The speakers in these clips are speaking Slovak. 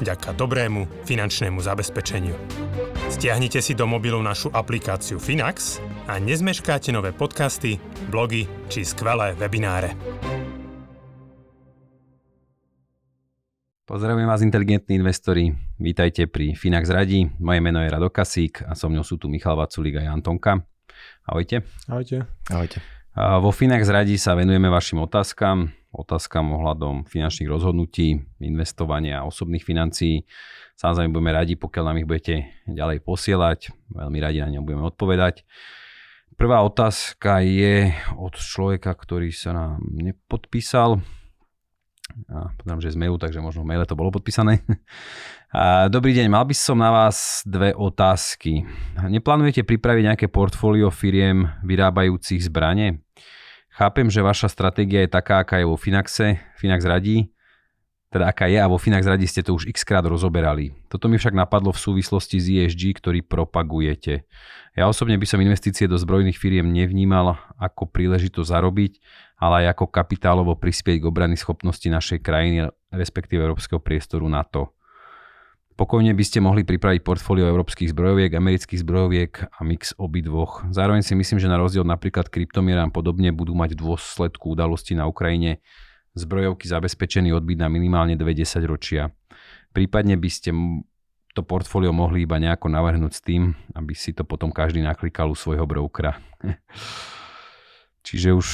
vďaka dobrému finančnému zabezpečeniu. Stiahnite si do mobilu našu aplikáciu Finax a nezmeškáte nové podcasty, blogy či skvelé webináre. Pozdravujem vás, inteligentní investori. Vítajte pri Finax Radí. Moje meno je Rado Kasík a so mnou sú tu Michal Vaculík a Jan Tonka. Ahojte. Ahojte. Ahojte. Vo Finax Radí sa venujeme vašim otázkam, otázkam ohľadom finančných rozhodnutí, investovania a osobných financií. Samozrejme budeme radi, pokiaľ nám ich budete ďalej posielať. Veľmi radi na ňom budeme odpovedať. Prvá otázka je od človeka, ktorý sa nám nepodpísal a potom, že z mailu, takže možno v maile to bolo podpísané. A, dobrý deň, mal by som na vás dve otázky. Neplánujete pripraviť nejaké portfólio firiem vyrábajúcich zbranie? Chápem, že vaša stratégia je taká, aká je vo Finaxe. Finax radí, teda aká je a vo Finax radí ste to už x krát rozoberali. Toto mi však napadlo v súvislosti s ESG, ktorý propagujete. Ja osobne by som investície do zbrojných firiem nevnímal ako príležitosť zarobiť, ale aj ako kapitálovo prispieť k obrany schopnosti našej krajiny, respektíve európskeho priestoru NATO. Pokojne by ste mohli pripraviť portfólio európskych zbrojoviek, amerických zbrojoviek a mix obidvoch. Zároveň si myslím, že na rozdiel napríklad kryptomierám podobne budú mať v dôsledku udalosti na Ukrajine zbrojovky zabezpečený odbyt na minimálne 20 ročia. Prípadne by ste to portfólio mohli iba nejako navrhnúť s tým, aby si to potom každý naklikal u svojho brokera. Čiže už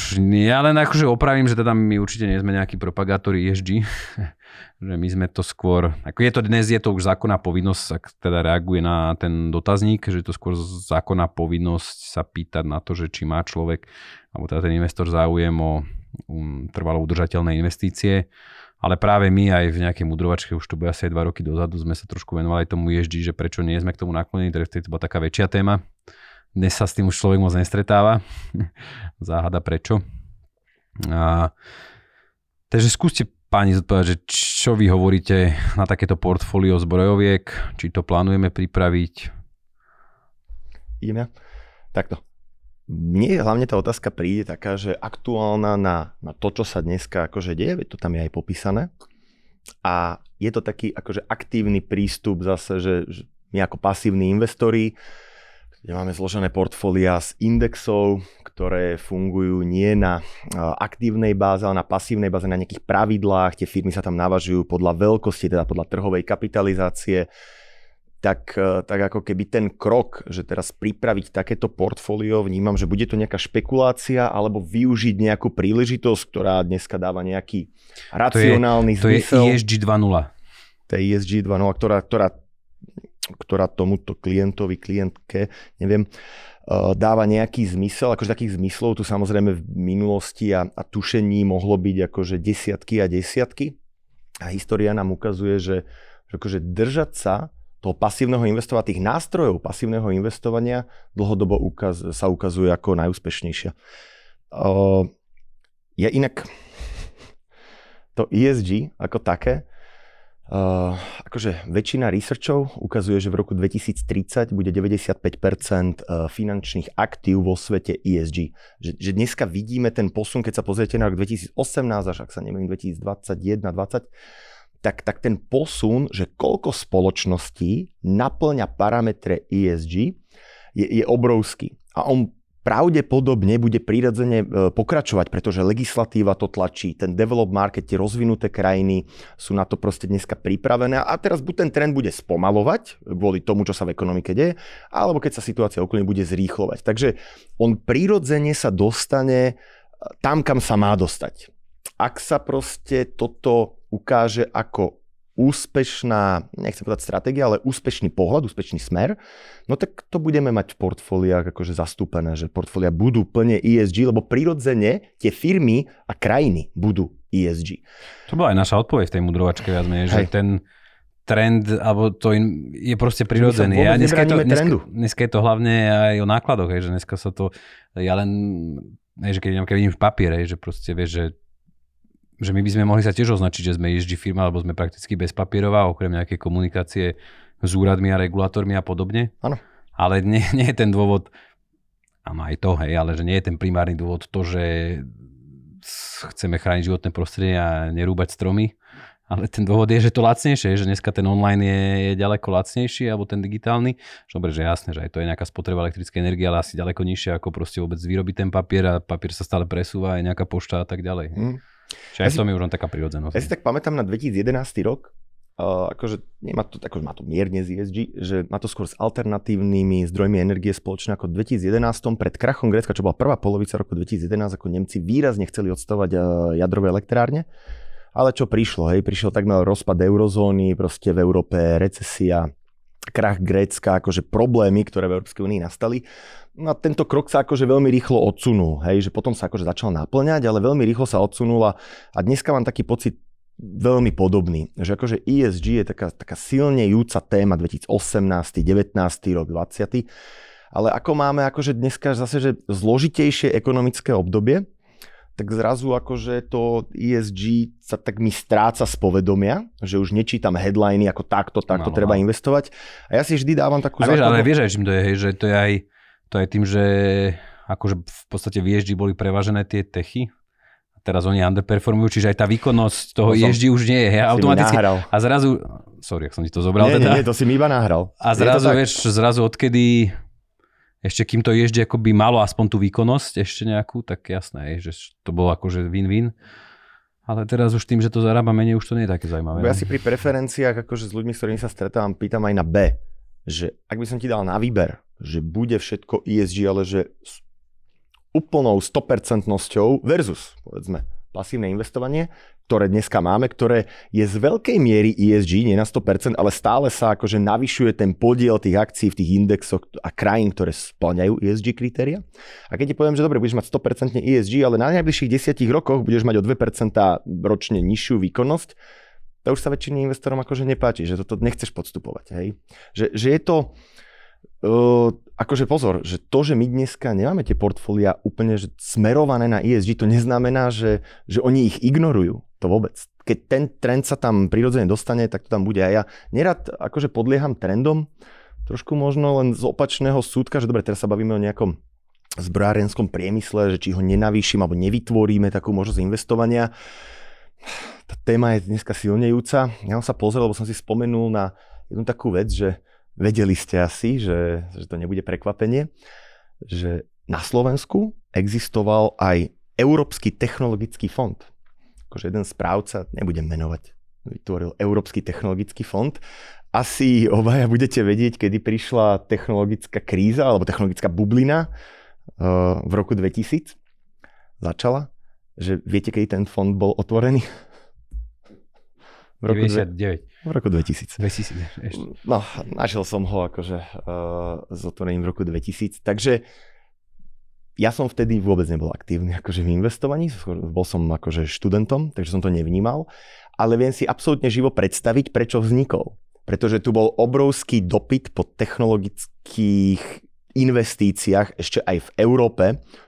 ja len akože opravím, že teda my určite nie sme nejakí propagátori ESG, že my sme to skôr, ako je to dnes, je to už zákonná povinnosť, ak teda reaguje na ten dotazník, že je to skôr zákonná povinnosť sa pýtať na to, že či má človek, alebo teda ten investor záujem o trvalo udržateľné investície. Ale práve my aj v nejakej mudrovačke, už to bude asi aj dva roky dozadu, sme sa trošku venovali tomu ESG, že prečo nie sme k tomu naklonení, teda to bola taká väčšia téma. Dnes sa s tým už človek moc nestretáva. Záhada prečo. A, takže skúste páni zodpovedať, že čo vy hovoríte na takéto portfólio zbrojoviek, či to plánujeme pripraviť? Idem? Takto. Mne hlavne tá otázka príde taká, že aktuálna na, na to, čo sa dneska akože deje, to tam je aj popísané. A je to taký akože aktívny prístup zase, že, že my ako pasívni investori kde máme zložené portfólia z indexov, ktoré fungujú nie na aktívnej báze, ale na pasívnej báze, na nejakých pravidlách. Tie firmy sa tam navažujú podľa veľkosti, teda podľa trhovej kapitalizácie. Tak, e, tak ako keby ten krok, že teraz pripraviť takéto portfólio, vnímam, že bude to nejaká špekulácia alebo využiť nejakú príležitosť, ktorá dneska dáva nejaký racionálny to je, zmysel. To je ESG 2.0. To je ESG 2.0, ktorá, ktorá ktorá tomuto klientovi, klientke, neviem, eh, dáva nejaký zmysel, akože takých zmyslov tu samozrejme v minulosti a, a tušení mohlo byť akože desiatky a desiatky. A história nám ukazuje, že, že akože držať sa toho pasívneho investovania, tých nástrojov pasívneho investovania dlhodobo ukaz, sa ukazuje ako najúspešnejšia. Uh, je inak to ESG ako také, Uh, akože väčšina researchov ukazuje, že v roku 2030 bude 95% uh, finančných aktív vo svete ESG. Že, že dneska vidíme ten posun, keď sa pozriete na rok 2018 až ak sa neviem 2021 20 tak, tak ten posun, že koľko spoločností naplňa parametre ESG, je, je obrovský. A on pravdepodobne bude prirodzene e, pokračovať, pretože legislatíva to tlačí, ten develop market, tie rozvinuté krajiny sú na to proste dneska pripravené a teraz buď ten trend bude spomalovať kvôli tomu, čo sa v ekonomike deje, alebo keď sa situácia okolí bude zrýchlovať. Takže on prirodzene sa dostane e, tam, kam sa má dostať. Ak sa proste toto ukáže ako úspešná, nechcem povedať stratégia, ale úspešný pohľad, úspešný smer, no tak to budeme mať v portfóliách akože zastúpené, že portfólia budú plne ESG, lebo prirodzene tie firmy a krajiny budú ESG. To bola aj naša odpoveď v tej mudrovačke viac menej, že ten, trend, alebo to in, je proste prirodzený. Ja dneska, je to, dneska, dneska je to hlavne aj o nákladoch, hej, že dneska sa to, ja len, hej, že keď, keď vidím v papiere, hej, že proste vieš, že že my by sme mohli sa tiež označiť, že sme ESG firma, alebo sme prakticky bezpapierová, okrem nejakej komunikácie s úradmi a regulátormi a podobne. Áno. Ale nie, nie je ten dôvod, áno aj to, hej, ale že nie je ten primárny dôvod to, že chceme chrániť životné prostredie a nerúbať stromy, ale ten dôvod je, že to lacnejšie, že dneska ten online je, je ďaleko lacnejší, alebo ten digitálny. Dobre, že jasné, že aj to je nejaká spotreba elektrickej energie, ale asi ďaleko nižšia, ako proste vôbec vyrobiť ten papier a papier sa stále presúva, aj nejaká pošta a tak ďalej. Mm. Čiže aj ja to mi už len taká prírodzenosť. Ja si tak pamätám na 2011 rok, Uh, akože nemá to, akože má to mierne z ESG, že má to skôr s alternatívnymi zdrojmi energie spoločne ako v 2011 pred krachom Grécka, čo bola prvá polovica roku 2011, ako Nemci výrazne chceli odstavať uh, jadrové elektrárne. Ale čo prišlo, hej, prišiel takmer rozpad eurozóny, proste v Európe recesia, krach Grécka, akože problémy, ktoré v Európskej únii nastali. No a tento krok sa akože veľmi rýchlo odsunul, hej, že potom sa akože začal naplňať, ale veľmi rýchlo sa odsunula a dneska mám taký pocit, veľmi podobný. Že akože ESG je taká, taká silnejúca téma 2018, 19. rok, 20. Ale ako máme akože dneska zase, že zložitejšie ekonomické obdobie, tak zrazu akože to ESG sa tak mi stráca z povedomia, že už nečítam headliny ako takto, takto no, treba no. investovať. A ja si vždy dávam takú a vieš, základnú... Ale vieš aj čím to je, hej, že to je aj, to je tým, že akože v podstate v ESG boli prevažené tie techy, teraz oni underperformujú, čiže aj tá výkonnosť toho no ESG už nie je. Ja automaticky, a zrazu, sorry, ak som ti to zobral. Nie, teda, nie, nie, to si mi iba nahral. A zrazu, vieš, zrazu odkedy ešte kým to ESG akoby malo aspoň tú výkonnosť ešte nejakú, tak jasné je, že to bolo akože win-win. Ale teraz už tým, že to zarába menej, už to nie je také zaujímavé. Ja no. si pri preferenciách, akože s ľuďmi, s ktorými sa stretávam, pýtam aj na B, že ak by som ti dal na výber, že bude všetko ESG, ale že úplnou 100% versus, povedzme, pasívne investovanie, ktoré dneska máme, ktoré je z veľkej miery ESG, nie na 100%, ale stále sa akože navyšuje ten podiel tých akcií v tých indexoch a krajín, ktoré splňajú ESG kritéria. A keď ti poviem, že dobre, budeš mať 100% ESG, ale na najbližších 10 rokoch budeš mať o 2% ročne nižšiu výkonnosť, to už sa väčšine investorom akože nepáči, že toto nechceš podstupovať. Hej? Že, že je to, Uh, akože pozor, že to, že my dneska nemáme tie portfólia úplne že smerované na ESG, to neznamená, že, že oni ich ignorujú. To vôbec. Keď ten trend sa tam prirodzene dostane, tak to tam bude. aj ja nerad akože podlieham trendom, trošku možno len z opačného súdka, že dobre, teraz sa bavíme o nejakom zbrojárenskom priemysle, že či ho nenavýšim alebo nevytvoríme takú možnosť investovania. Tá téma je dneska silnejúca. Ja som sa pozrel, lebo som si spomenul na jednu takú vec, že Vedeli ste asi, že, že to nebude prekvapenie, že na Slovensku existoval aj Európsky technologický fond. Akože jeden správca, nebudem menovať, vytvoril Európsky technologický fond. Asi obaja budete vedieť, kedy prišla technologická kríza alebo technologická bublina uh, v roku 2000. Začala. Že viete, kedy ten fond bol otvorený? V roku 99. V roku 2000. 2000, ešte. No, našiel som ho akože uh, s otvorením v roku 2000. Takže ja som vtedy vôbec nebol aktívny akože v investovaní, bol som akože študentom, takže som to nevnímal, ale viem si absolútne živo predstaviť, prečo vznikol. Pretože tu bol obrovský dopyt po technologických investíciách ešte aj v Európe,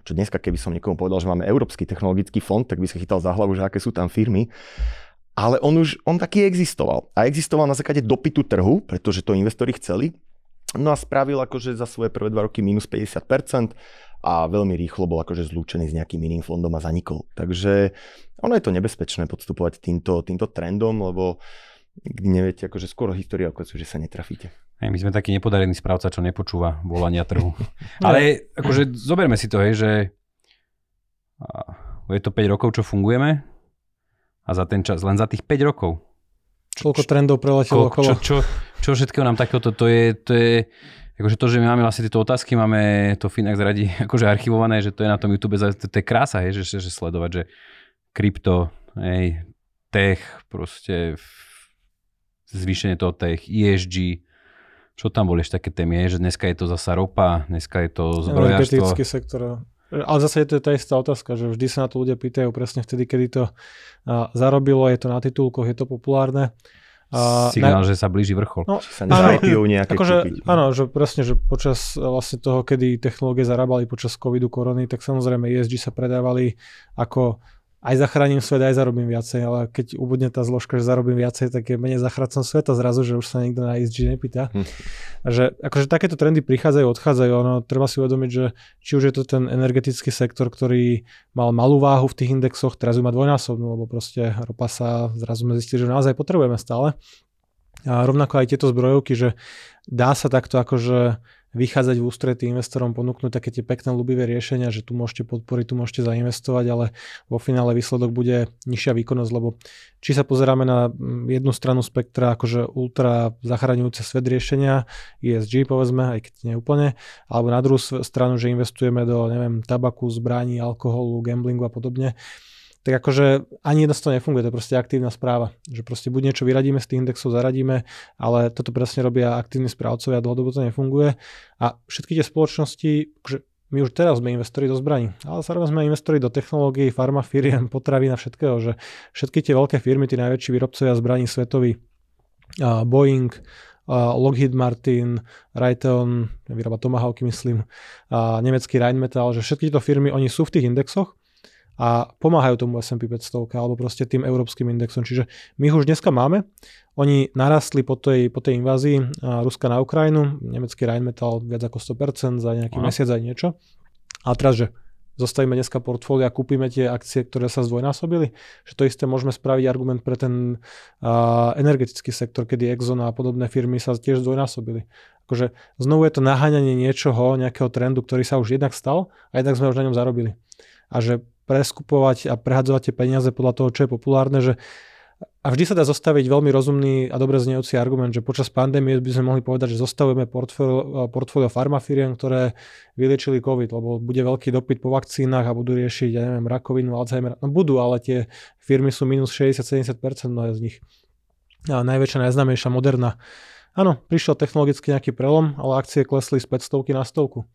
čo dneska, keby som niekomu povedal, že máme Európsky technologický fond, tak by sa chytal za hlavu, že aké sú tam firmy ale on už, on taký existoval. A existoval na základe dopytu trhu, pretože to investori chceli. No a spravil akože za svoje prvé dva roky minus 50% a veľmi rýchlo bol akože zlúčený s nejakým iným fondom a zanikol. Takže ono je to nebezpečné podstupovať týmto, týmto trendom, lebo nikdy neviete, akože skoro história okresu, že sa netrafíte. Hej, my sme taký nepodarený správca, čo nepočúva volania trhu. Ale akože zoberme si to, hej, že je to 5 rokov, čo fungujeme, a za ten čas, len za tých 5 rokov. Koľko trendov preletelo okolo. Čo, čo, čo všetkého nám takéto, to je, to je akože to, že my máme vlastne tieto otázky, máme to Finax radi akože archivované, že to je na tom YouTube, to, to je krása, hej, že, že, že sledovať, že krypto, hej, tech, proste zvýšenie toho tech, ESG, čo tam boli ešte také témy, že dneska je to zasa ropa, dneska je to zbrojárstvo. Energetický sektor. Ale zase je to tá istá otázka, že vždy sa na to ľudia pýtajú presne vtedy, kedy to zarobilo, je to na titulkoch, je to populárne. A, Signál, na... že sa blíži vrchol. No, sa áno, nejaké akože, kúpiť. Áno, že presne, že počas vlastne toho, kedy technológie zarábali počas covidu, korony, tak samozrejme ESG sa predávali ako aj zachránim svet, aj zarobím viacej, ale keď ubudne tá zložka, že zarobím viacej, tak je menej zachracom sveta zrazu, že už sa nikto na ESG nepýta. Hm. Že akože takéto trendy prichádzajú, odchádzajú, ono treba si uvedomiť, že či už je to ten energetický sektor, ktorý mal malú váhu v tých indexoch, teraz ju má dvojnásobnú, lebo proste ropa sa zrazu sme zistili, že naozaj potrebujeme stále. A rovnako aj tieto zbrojovky, že dá sa takto akože vychádzať v ústretí investorom, ponúknuť také tie pekné ľubivé riešenia, že tu môžete podporiť, tu môžete zainvestovať, ale vo finále výsledok bude nižšia výkonnosť, lebo či sa pozeráme na mm, jednu stranu spektra, akože ultra zachraňujúce svet riešenia, ESG povedzme, aj keď nie úplne, alebo na druhú stranu, že investujeme do, neviem, tabaku, zbraní, alkoholu, gamblingu a podobne, tak akože ani jedno z toho nefunguje, to je proste aktívna správa. Že proste buď niečo vyradíme z tých indexov, zaradíme, ale toto presne robia aktívni správcovia, dlhodobo to nefunguje. A všetky tie spoločnosti, akože my už teraz sme investori do zbraní, ale zároveň sme investori do technológií, farma, firiem, potravín a všetkého, že všetky tie veľké firmy, tí najväčší výrobcovia zbraní svetoví, uh, Boeing, uh, Lockheed Martin, Raytheon, vyrába Tomahawky myslím, uh, nemecký Rheinmetall, že všetky tieto firmy, oni sú v tých indexoch a pomáhajú tomu S&P 500 alebo proste tým európskym indexom. Čiže my ich už dneska máme. Oni narastli po tej, po tej invázii Ruska na Ukrajinu, nemecký Rheinmetall viac ako 100% za nejaký Aha. mesiac aj niečo. A teraz, že zostavíme dneska portfólio a kúpime tie akcie, ktoré sa zdvojnásobili, že to isté môžeme spraviť argument pre ten uh, energetický sektor, kedy Exxon a podobné firmy sa tiež zdvojnásobili. Akože znovu je to naháňanie niečoho, nejakého trendu, ktorý sa už jednak stal a jednak sme už na ňom zarobili. A že preskupovať a prehadzovať tie peniaze podľa toho, čo je populárne, že a vždy sa dá zostaviť veľmi rozumný a dobre znejúci argument, že počas pandémie by sme mohli povedať, že zostavujeme portfólio, portfólio farmafiriem, ktoré vyliečili COVID, lebo bude veľký dopyt po vakcínach a budú riešiť, ja neviem, rakovinu, Alzheimer. No budú, ale tie firmy sú minus 60-70% mnohé z nich. A najväčšia, najznámejšia, moderná. Áno, prišiel technologicky nejaký prelom, ale akcie klesli z 500 na stovku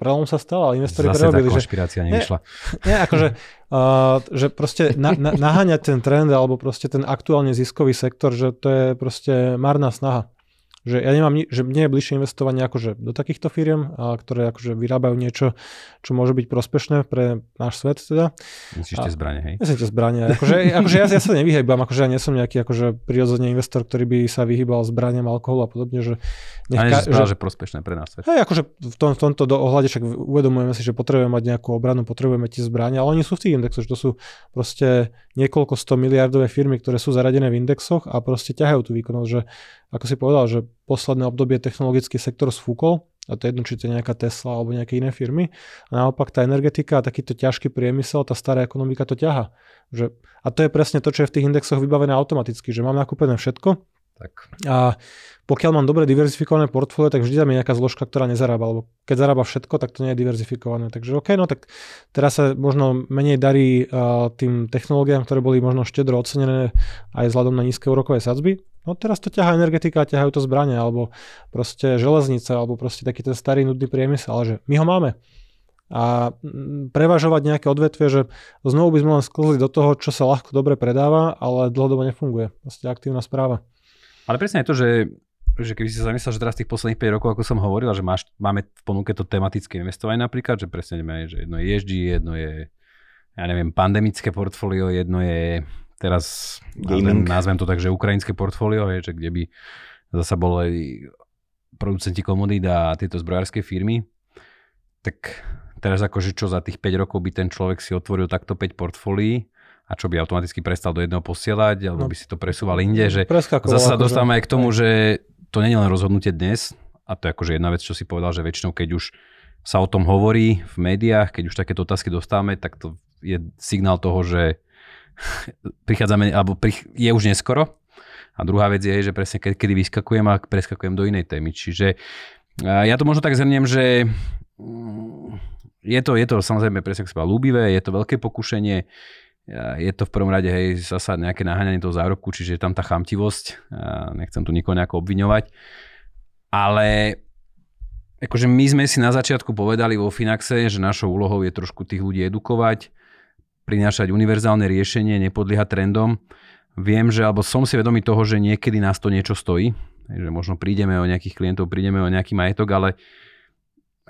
prelom sa stal, ale investori Zase prerobili. Zase konšpirácia že, nevyšla. Nie, nie akože, uh, že proste na, na, naháňať ten trend alebo proste ten aktuálne ziskový sektor, že to je proste marná snaha. Že ja nemám, že mne je bližšie investovanie akože do takýchto firiem, a ktoré akože vyrábajú niečo, čo môže byť prospešné pre náš svet teda. Myslíš tie zbranie, hej? Myslím tie zbranie. Akože, akože ja, ja sa nevyhybám, akože ja nie som nejaký akože prirodzene investor, ktorý by sa vyhýbal zbraniam, alkoholu a podobne, že... Nech, a že, že prospešné pre nás. Hej, akože v, tom, v tomto do ohľade však uvedomujeme si, že potrebujeme mať nejakú obranu, potrebujeme tie zbranie, ale oni sú v tých indexoch, že to sú proste niekoľko 100 miliardové firmy, ktoré sú zaradené v indexoch a proste ťahajú tú výkonnosť, že ako si povedal, že posledné obdobie technologický sektor sfúkol, a to je jedno, či to je nejaká Tesla alebo nejaké iné firmy. A naopak tá energetika a takýto ťažký priemysel, tá stará ekonomika to ťaha. Že, a to je presne to, čo je v tých indexoch vybavené automaticky, že mám nakúpené všetko. Tak. A pokiaľ mám dobre diverzifikované portfólio, tak vždy tam je nejaká zložka, ktorá nezarába, lebo keď zarába všetko, tak to nie je diverzifikované. Takže OK, no tak teraz sa možno menej darí uh, tým technológiám, ktoré boli možno štedro ocenené aj vzhľadom na nízke úrokové sadzby. No teraz to ťahá energetika, ťahajú to zbranie, alebo proste železnice, alebo proste taký ten starý nudný priemysel, ale že my ho máme. A prevažovať nejaké odvetvie, že znovu by sme len sklzli do toho, čo sa ľahko dobre predáva, ale dlhodobo nefunguje. Proste aktívna správa. Ale presne je to, že že keby si sa zamyslel, že teraz tých posledných 5 rokov, ako som hovoril, že máš, máme v ponuke to tematické investovanie napríklad, že presne nemáme, že jedno je ESG, jedno je, ja neviem, pandemické portfólio, jedno je teraz, nazvem, nazvem to tak, že ukrajinské portfólio, je, že kde by zasa boli producenti komodít a tieto zbrojárske firmy, tak teraz akože čo za tých 5 rokov by ten človek si otvoril takto 5 portfólií, a čo by automaticky prestal do jedného posielať, alebo no, by si to presúval inde, že zase sa akože- dostávame aj k tomu, že to nie je len rozhodnutie dnes, a to je akože jedna vec, čo si povedal, že väčšinou keď už sa o tom hovorí v médiách, keď už takéto otázky dostávame, tak to je signál toho, že prichádzame, alebo prich, je už neskoro. A druhá vec je, že presne keď, kedy vyskakujem a preskakujem do inej témy. Čiže ja to možno tak zhrniem, že mm, je to, je to samozrejme presne seba ľúbivé, je to veľké pokušenie, je to v prvom rade hej, zasa nejaké naháňanie toho zárobku, čiže je tam tá chamtivosť. Nechcem tu nikoho nejako obviňovať. Ale akože my sme si na začiatku povedali vo Finaxe, že našou úlohou je trošku tých ľudí edukovať, prinášať univerzálne riešenie, nepodliehať trendom. viem, že, alebo som si vedomý toho, že niekedy nás to niečo stojí, že možno prídeme o nejakých klientov, prídeme o nejaký majetok, ale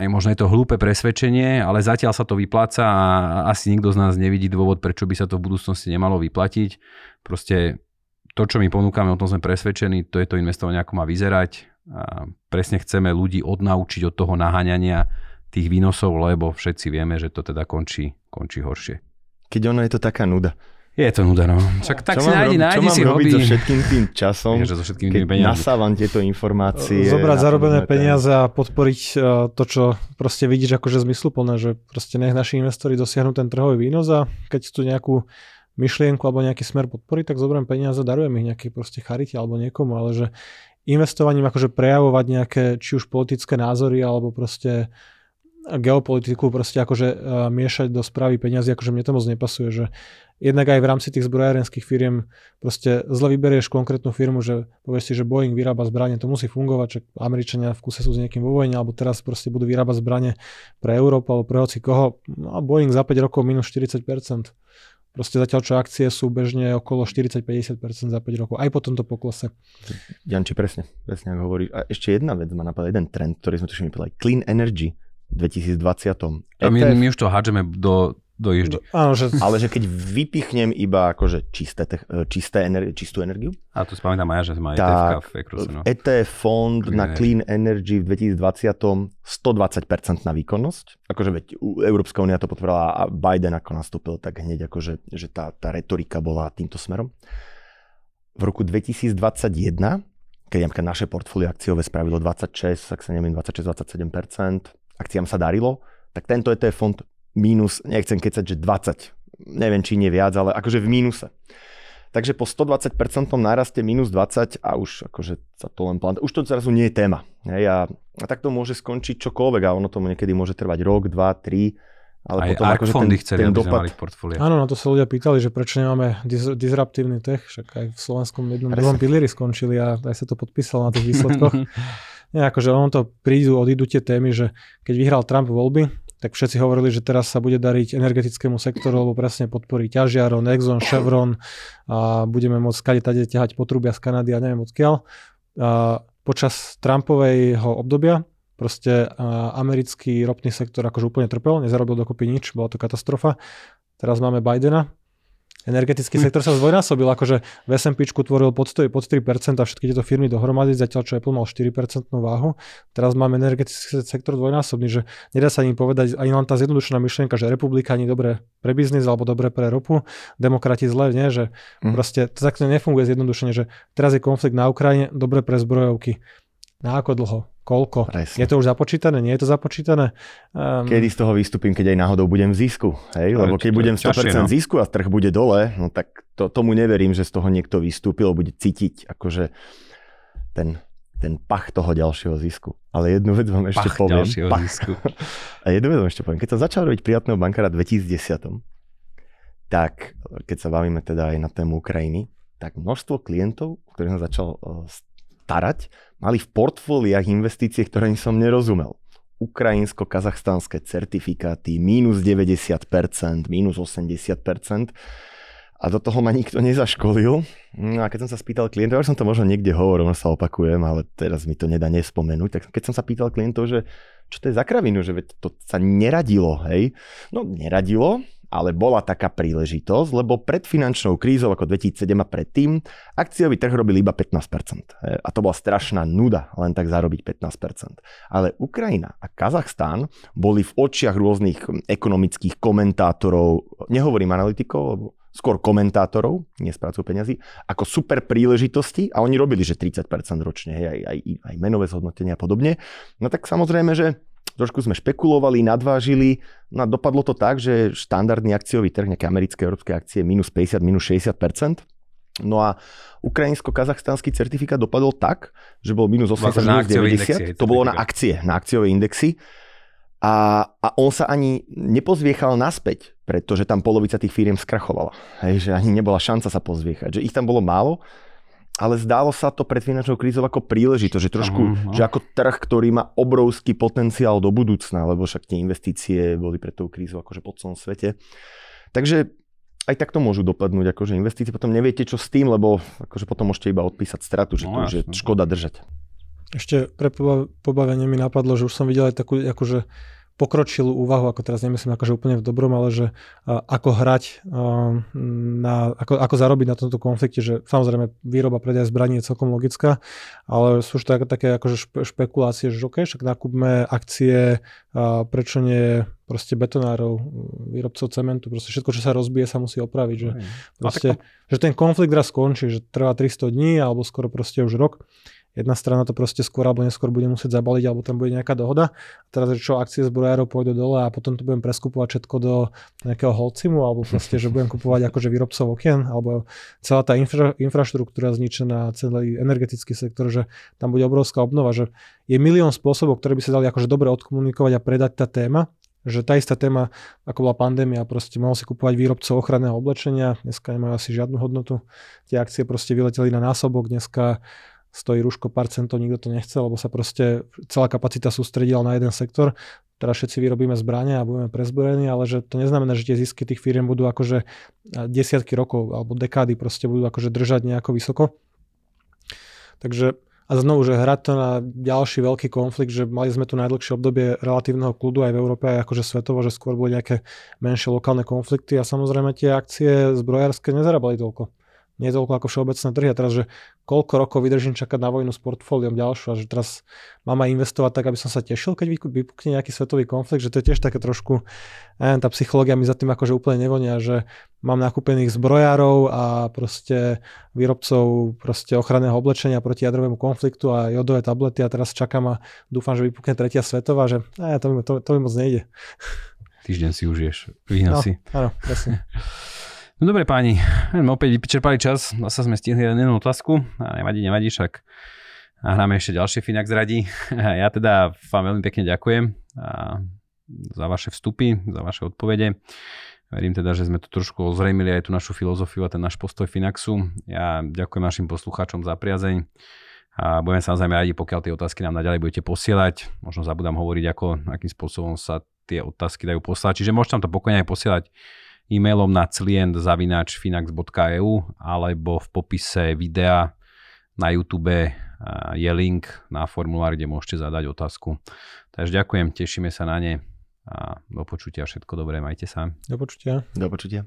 aj možno je to hlúpe presvedčenie, ale zatiaľ sa to vypláca a asi nikto z nás nevidí dôvod, prečo by sa to v budúcnosti nemalo vyplatiť. Proste to, čo my ponúkame, o tom sme presvedčení, to je to investovanie, ako má vyzerať. A presne chceme ľudí odnaučiť od toho naháňania tých výnosov, lebo všetci vieme, že to teda končí, končí horšie. Keď ono je to taká nuda. Je to nuda, no. Čak, tak čo si nájdi, robiť, nájdi čo si mám robiť hobby. so všetkým tým časom, Vieš, že so všetkými keď tými peniazmi. nasávam tieto informácie. Zobrať zarobené peniaze a podporiť uh, to, čo proste vidíš akože zmysluplné, že proste nech naši investori dosiahnu ten trhový výnos a keď chcú nejakú myšlienku alebo nejaký smer podporiť, tak zoberiem peniaze, darujem ich nejakej proste charite alebo niekomu, ale že investovaním akože prejavovať nejaké či už politické názory alebo proste geopolitiku proste akože uh, miešať do správy peniazy, akože mne to moc nepasuje, že jednak aj v rámci tých zbrojárenských firiem proste zle vyberieš konkrétnu firmu, že povieš si, že Boeing vyrába zbranie, to musí fungovať, že Američania v kuse sú s niekým vo vojne, alebo teraz proste budú vyrábať zbranie pre Európu alebo pre hoci koho. No a Boeing za 5 rokov minus 40%. Proste zatiaľ, čo akcie sú bežne okolo 40-50% za 5 rokov, aj po tomto poklese. Janči, presne, presne ako hovoríš. A ešte jedna vec ma napadla, jeden trend, ktorý sme tuším vypili. Clean Energy 2020. A my, ETF, my už to hádžeme do, do ježdy. Áno, že ale že keď vypichnem iba akože čisté, tech- čisté ener- čistú energiu, A tu pamätám Maja, že má ETF v Ekruse, no. ETF fond Clean na Energy. Clean Energy v 2020 120% na výkonnosť. Akože veď Európska únia to potvrdila a Biden ako nastúpil, tak hneď akože že tá, tá retorika bola týmto smerom. V roku 2021, keď napríklad naše portfólio akciové spravilo 26, ak sa neviem, 26-27%, akciám sa darilo, tak tento ETF fond mínus, nechcem kecať, že 20, neviem či nie viac, ale akože v mínuse. Takže po 120% náraste minus 20 a už akože sa to len plán... Už to zrazu nie je téma. Hej, a, a tak to môže skončiť čokoľvek a ono tomu niekedy môže trvať rok, dva, tri. Ale Aj potom ARK akože ten, fondy chceli, ten aby sme dopad... mali v portfóliu. Áno, na to sa ľudia pýtali, že prečo nemáme dis- disruptívny tech, však aj v slovenskom jednom druhom pilieri skončili a aj sa to podpísalo na tých výsledkoch. Nie, akože ono to prídu, odídu tie témy, že keď vyhral Trump voľby, tak všetci hovorili, že teraz sa bude dariť energetickému sektoru, lebo presne podporí ťažiaron, Exxon, Chevron a budeme môcť skade tade ťahať potrubia z Kanady a neviem odkiaľ. A počas Trumpového obdobia proste americký ropný sektor akože úplne trpel, nezarobil dokopy nič, bola to katastrofa. Teraz máme Bidena, Energetický sektor sa zdvojnásobil, akože v S&P tvoril pod, to- pod 3% a všetky tieto firmy dohromady, zatiaľ čo Apple mal 4% váhu. Teraz máme energetický sektor dvojnásobný, že nedá sa ani povedať ani len tá zjednodušená myšlienka, že republika ani dobre pre biznis alebo dobre pre ropu, demokrati zle, nie, že Mhm. proste to takto nefunguje zjednodušene, že teraz je konflikt na Ukrajine, dobre pre zbrojovky. Na ako dlho? Koľko? Presne. Je to už započítané? Nie je to započítané? Um, Kedy z toho vystúpim, keď aj náhodou budem v zisku. Hej? Lebo keď budem ťažšie, 100% no. zisku a trh bude dole, no tak to, tomu neverím, že z toho niekto vystúpil, bude cítiť akože ten, ten pach toho ďalšieho zisku. Ale jednu vec vám ešte Pach poviem. ďalšieho Pach. zisku. A jednu vec vám ešte poviem. Keď som začal robiť prijatného bankára v 2010, tak keď sa bavíme teda aj na tému Ukrajiny, tak množstvo klientov, ktorých som začal eh, starať, mali v portfóliách investície, ktorým som nerozumel. Ukrajinsko-kazachstanské certifikáty, mínus 90%, mínus 80%. A do toho ma nikto nezaškolil. No a keď som sa spýtal klientov, už som to možno niekde hovoril, možno sa opakujem, ale teraz mi to nedá nespomenúť, tak keď som sa pýtal klientov, že čo to je za kravinu, že to sa neradilo, hej. No neradilo, ale bola taká príležitosť, lebo pred finančnou krízou ako 2007 a predtým akciový trh robil iba 15%. hej. A to bola strašná nuda len tak zarobiť 15%. Ale Ukrajina a Kazachstán boli v očiach rôznych ekonomických komentátorov, nehovorím analytikov, lebo skôr komentátorov, nie spracujú peniazy, ako super príležitosti a oni robili, že 30% ročne, aj, aj, aj menové zhodnotenia a podobne. No tak samozrejme, že trošku sme špekulovali, nadvážili, no a dopadlo to tak, že štandardný akciový trh, nejaké americké, európske akcie, minus 50, minus 60%. No a ukrajinsko-kazachstánsky certifikát dopadol tak, že bol minus 80, akože na minus akciové indexy 90. je To bolo na akcie, na akciové indexy. A, a on sa ani nepozviechal naspäť, pretože tam polovica tých firiem skrachovala. Hej, že ani nebola šanca sa pozviechať. Že ich tam bolo málo, ale zdálo sa to pred finančnou krízou ako príležitosť, že trošku, no. že ako trh, ktorý má obrovský potenciál do budúcna, lebo však tie investície boli pred tou krízou akože po celom svete. Takže aj tak to môžu dopadnúť akože investície, potom neviete čo s tým, lebo akože potom môžete iba odpísať stratu, že no, to už je škoda držať. Ešte pre pobavenie mi napadlo, že už som videl aj takú akože pokročilú úvahu, ako teraz nemyslím akože úplne v dobrom, ale že ako hrať, na, ako, ako zarobiť na tomto konflikte, že samozrejme výroba predaj zbraní je celkom logická, ale sú už také, také akože špe, špekulácie, že OK, však nakúpme akcie, prečo nie proste betonárov, výrobcov cementu, proste všetko, čo sa rozbije, sa musí opraviť. Že, proste, že ten konflikt raz skončí, že trvá 300 dní alebo skoro proste už rok jedna strana to proste skôr alebo neskôr bude musieť zabaliť, alebo tam bude nejaká dohoda. A teraz, čo akcie zbrojárov pôjdu dole a potom to budem preskupovať všetko do nejakého holcimu, alebo proste, že budem kupovať akože výrobcov okien, alebo celá tá infra, infraštruktúra zničená, celý energetický sektor, že tam bude obrovská obnova, že je milión spôsobov, ktoré by sa dali akože dobre odkomunikovať a predať tá téma, že tá istá téma, ako bola pandémia, proste mohol si kupovať výrobcov ochranného oblečenia, dneska nemajú asi žiadnu hodnotu, tie akcie proste vyleteli na násobok, dneska stojí rúško pár centov, nikto to nechce, lebo sa proste celá kapacita sústredila na jeden sektor. Teraz všetci vyrobíme zbrania a budeme prezbrojení, ale že to neznamená, že tie zisky tých firiem budú akože desiatky rokov alebo dekády proste budú akože držať nejako vysoko. Takže a znovu, že hrať to na ďalší veľký konflikt, že mali sme tu najdlhšie obdobie relatívneho kľudu aj v Európe, aj akože svetovo, že skôr boli nejaké menšie lokálne konflikty a samozrejme tie akcie zbrojárske nezarábali toľko nie toľko ako všeobecné trhy. A teraz, že koľko rokov vydržím čakať na vojnu s portfóliom ďalšiu a že teraz mám aj investovať tak, aby som sa tešil, keď vypukne nejaký svetový konflikt, že to je tiež také trošku, neviem, tá psychológia mi za tým akože úplne nevonia, že mám nakúpených zbrojárov a proste výrobcov proste ochranného oblečenia proti jadrovému konfliktu a jodové tablety a teraz čakám a dúfam, že vypukne tretia svetová, že ne, to, mi, to, to mi moc nejde. Týždeň si užiješ, výnosy. No, áno, presne. No dobre páni, opäť vyčerpali čas, zase sme stihli jednu otázku, a nevadí, nevadí, však hráme ešte ďalšie Finax radí. Ja teda vám veľmi pekne ďakujem za vaše vstupy, za vaše odpovede. Verím teda, že sme tu trošku ozrejmili aj tú našu filozofiu a ten náš postoj Finaxu. Ja ďakujem našim poslucháčom za priazeň a budeme samozrejme radi, pokiaľ tie otázky nám naďalej budete posielať. Možno zabudám hovoriť, ako, akým spôsobom sa tie otázky dajú posielať. Čiže môžete tam to pokojne aj posielať e-mailom na client.finax.eu alebo v popise videa na YouTube je link na formulár, kde môžete zadať otázku. Takže ďakujem, tešíme sa na ne a do počutia, všetko dobré, majte sa. Do počutia. Do počutia.